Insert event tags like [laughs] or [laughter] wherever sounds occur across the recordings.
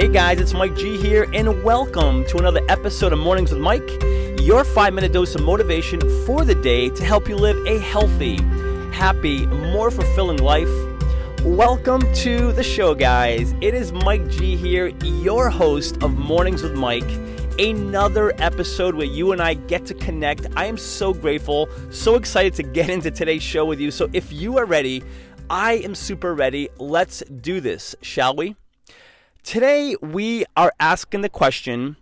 Hey guys, it's Mike G here, and welcome to another episode of Mornings with Mike, your five minute dose of motivation for the day to help you live a healthy, happy, more fulfilling life. Welcome to the show, guys. It is Mike G here, your host of Mornings with Mike. Another episode where you and I get to connect. I am so grateful, so excited to get into today's show with you. So, if you are ready, I am super ready. Let's do this, shall we? Today, we are asking the question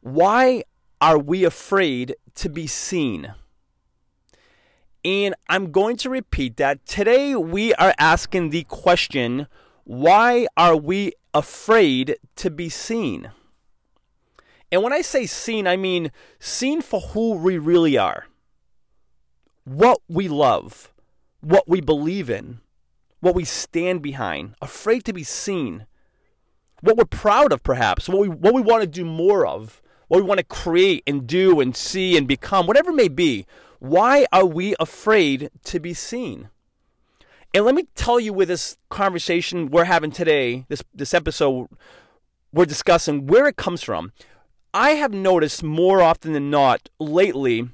why are we afraid to be seen? And I'm going to repeat that. Today, we are asking the question why are we afraid to be seen? And when I say seen, I mean seen for who we really are, what we love, what we believe in, what we stand behind, afraid to be seen what we're proud of, perhaps, what we, what we want to do more of, what we want to create and do and see and become, whatever it may be. Why are we afraid to be seen? And let me tell you with this conversation we're having today, this, this episode we're discussing, where it comes from. I have noticed more often than not lately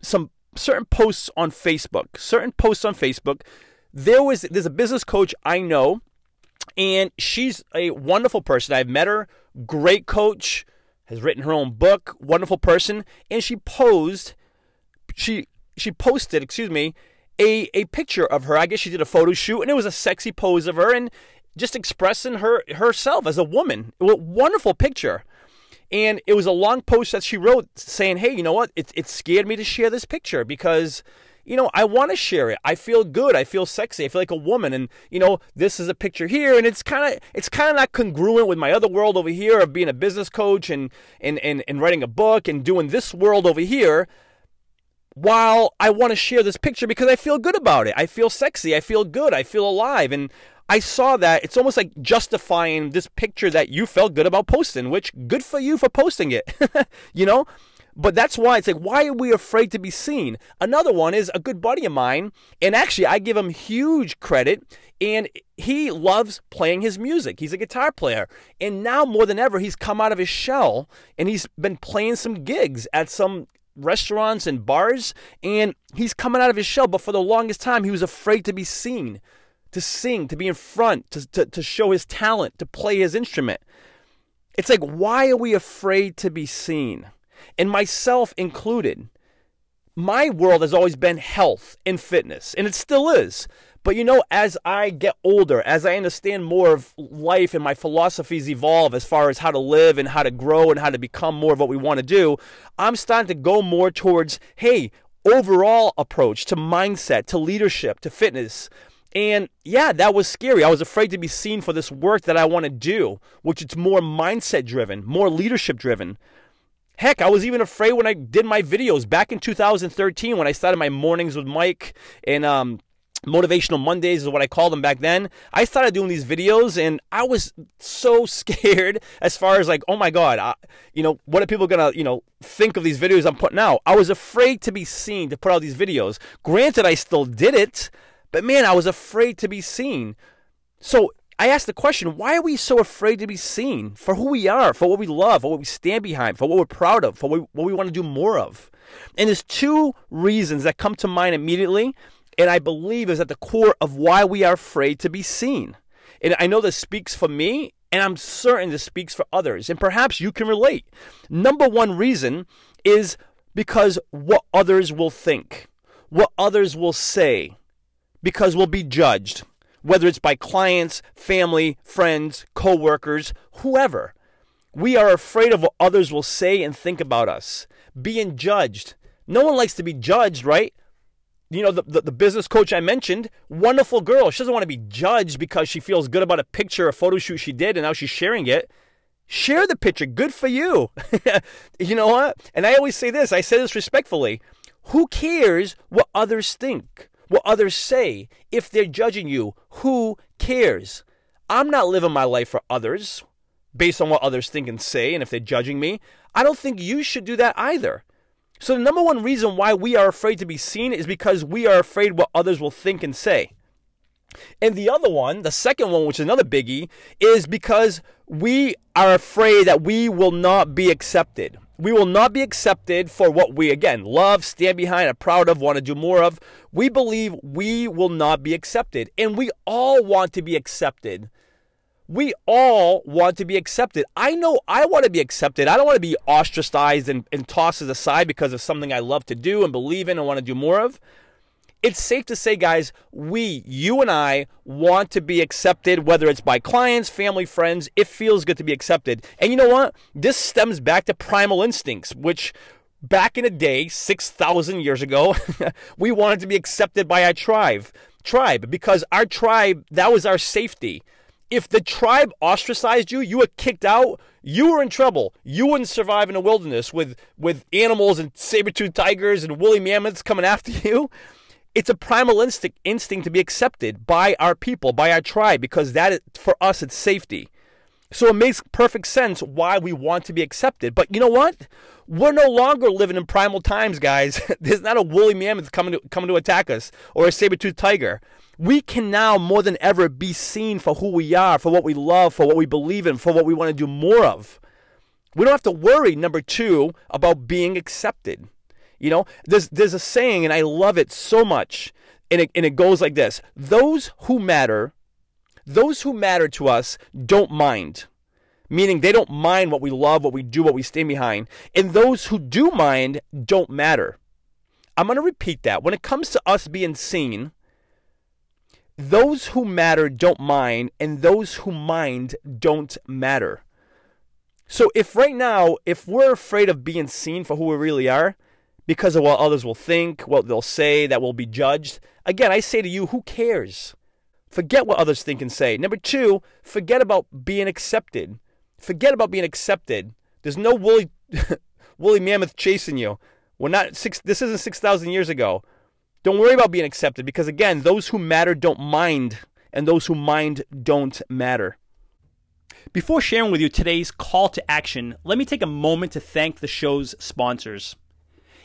some certain posts on Facebook, certain posts on Facebook. There was there's a business coach I know and she's a wonderful person. I've met her, great coach, has written her own book, wonderful person, and she posed she she posted, excuse me, a a picture of her. I guess she did a photo shoot and it was a sexy pose of her and just expressing her herself as a woman. A wonderful picture. And it was a long post that she wrote saying, "Hey, you know what? It it scared me to share this picture because you know, I want to share it. I feel good. I feel sexy. I feel like a woman. And you know, this is a picture here, and it's kind of it's kind of not congruent with my other world over here of being a business coach and and and and writing a book and doing this world over here. While I want to share this picture because I feel good about it. I feel sexy. I feel good. I feel alive. And I saw that it's almost like justifying this picture that you felt good about posting, which good for you for posting it. [laughs] you know? But that's why it's like, why are we afraid to be seen? Another one is a good buddy of mine, and actually, I give him huge credit, and he loves playing his music. He's a guitar player. And now, more than ever, he's come out of his shell and he's been playing some gigs at some restaurants and bars, and he's coming out of his shell. But for the longest time, he was afraid to be seen, to sing, to be in front, to, to, to show his talent, to play his instrument. It's like, why are we afraid to be seen? And myself included, my world has always been health and fitness, and it still is. But you know, as I get older, as I understand more of life and my philosophies evolve as far as how to live and how to grow and how to become more of what we want to do, I'm starting to go more towards, hey, overall approach to mindset, to leadership, to fitness. And yeah, that was scary. I was afraid to be seen for this work that I want to do, which it's more mindset driven, more leadership driven. Heck, I was even afraid when I did my videos back in 2013 when I started my mornings with Mike and um, motivational Mondays is what I called them back then. I started doing these videos and I was so [laughs] scared as far as like, oh my God, I, you know, what are people gonna, you know, think of these videos I'm putting out? I was afraid to be seen to put out these videos. Granted, I still did it, but man, I was afraid to be seen. So I ask the question why are we so afraid to be seen for who we are, for what we love, for what we stand behind, for what we're proud of, for what we, what we want to do more of? And there's two reasons that come to mind immediately, and I believe is at the core of why we are afraid to be seen. And I know this speaks for me, and I'm certain this speaks for others, and perhaps you can relate. Number one reason is because what others will think, what others will say, because we'll be judged whether it's by clients, family, friends, coworkers, whoever. We are afraid of what others will say and think about us. Being judged. No one likes to be judged, right? You know, the, the, the, business coach I mentioned, wonderful girl. She doesn't want to be judged because she feels good about a picture, a photo shoot she did, and now she's sharing it. Share the picture. Good for you. [laughs] you know what? And I always say this I say this respectfully. Who cares what others think? What others say. If they're judging you, who cares? I'm not living my life for others based on what others think and say, and if they're judging me. I don't think you should do that either. So, the number one reason why we are afraid to be seen is because we are afraid what others will think and say. And the other one, the second one, which is another biggie, is because we are afraid that we will not be accepted. We will not be accepted for what we, again, love, stand behind, are proud of, want to do more of. We believe we will not be accepted. And we all want to be accepted. We all want to be accepted. I know I want to be accepted. I don't want to be ostracized and, and tossed aside because of something I love to do and believe in and want to do more of it's safe to say, guys, we, you and I, want to be accepted, whether it's by clients, family, friends. It feels good to be accepted. And you know what? This stems back to primal instincts, which back in the day, 6,000 years ago, [laughs] we wanted to be accepted by our tribe. Tribe, because our tribe, that was our safety. If the tribe ostracized you, you were kicked out, you were in trouble. You wouldn't survive in the wilderness with, with animals and saber-toothed tigers and woolly mammoths coming after [laughs] you it's a primal instinct instinct to be accepted by our people, by our tribe, because that is, for us it's safety. So it makes perfect sense why we want to be accepted. But you know what? We're no longer living in primal times, guys. [laughs] There's not a woolly mammoth coming to, coming to attack us or a saber-toothed tiger. We can now more than ever be seen for who we are, for what we love, for what we believe in, for what we want to do more of. We don't have to worry, number two, about being accepted. You know, there's there's a saying, and I love it so much, and it and it goes like this: Those who matter, those who matter to us, don't mind. Meaning they don't mind what we love, what we do, what we stand behind. And those who do mind don't matter. I'm going to repeat that. When it comes to us being seen, those who matter don't mind, and those who mind don't matter. So if right now, if we're afraid of being seen for who we really are, because of what others will think, what they'll say, that will be judged. Again, I say to you, who cares? Forget what others think and say. Number two, forget about being accepted. Forget about being accepted. There's no woolly, [laughs] woolly mammoth chasing you. We're not six. This isn't six thousand years ago. Don't worry about being accepted because again, those who matter don't mind, and those who mind don't matter. Before sharing with you today's call to action, let me take a moment to thank the show's sponsors.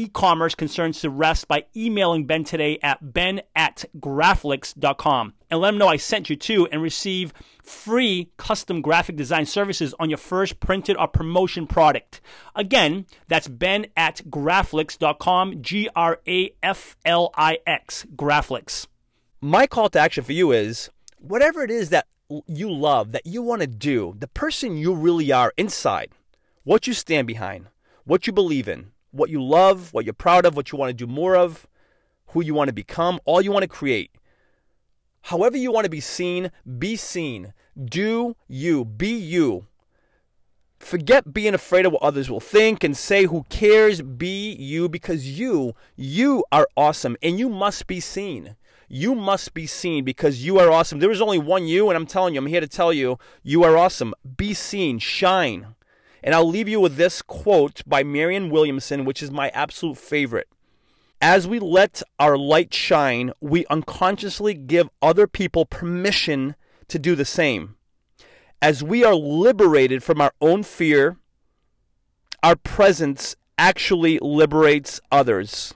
e-commerce concerns to rest by emailing Ben today at ben at graflix.com and let him know I sent you to and receive free custom graphic design services on your first printed or promotion product. Again, that's ben at graflix.com, G-R-A-F-L-I-X, Graflix. My call to action for you is whatever it is that you love, that you want to do, the person you really are inside, what you stand behind, what you believe in, what you love, what you're proud of, what you want to do more of, who you want to become, all you want to create. However, you want to be seen, be seen. Do you, be you. Forget being afraid of what others will think and say, who cares? Be you because you, you are awesome and you must be seen. You must be seen because you are awesome. There is only one you, and I'm telling you, I'm here to tell you, you are awesome. Be seen, shine. And I'll leave you with this quote by Marianne Williamson, which is my absolute favorite. As we let our light shine, we unconsciously give other people permission to do the same. As we are liberated from our own fear, our presence actually liberates others.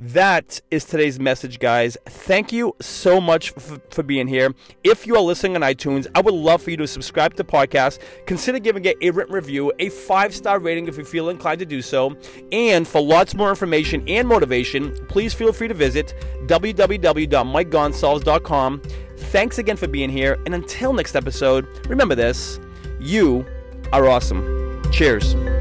That is today's message, guys. Thank you so much f- for being here. If you are listening on iTunes, I would love for you to subscribe to the podcast. Consider giving it a written review, a five star rating if you feel inclined to do so. And for lots more information and motivation, please feel free to visit www.mikegonsalves.com. Thanks again for being here. And until next episode, remember this you are awesome. Cheers.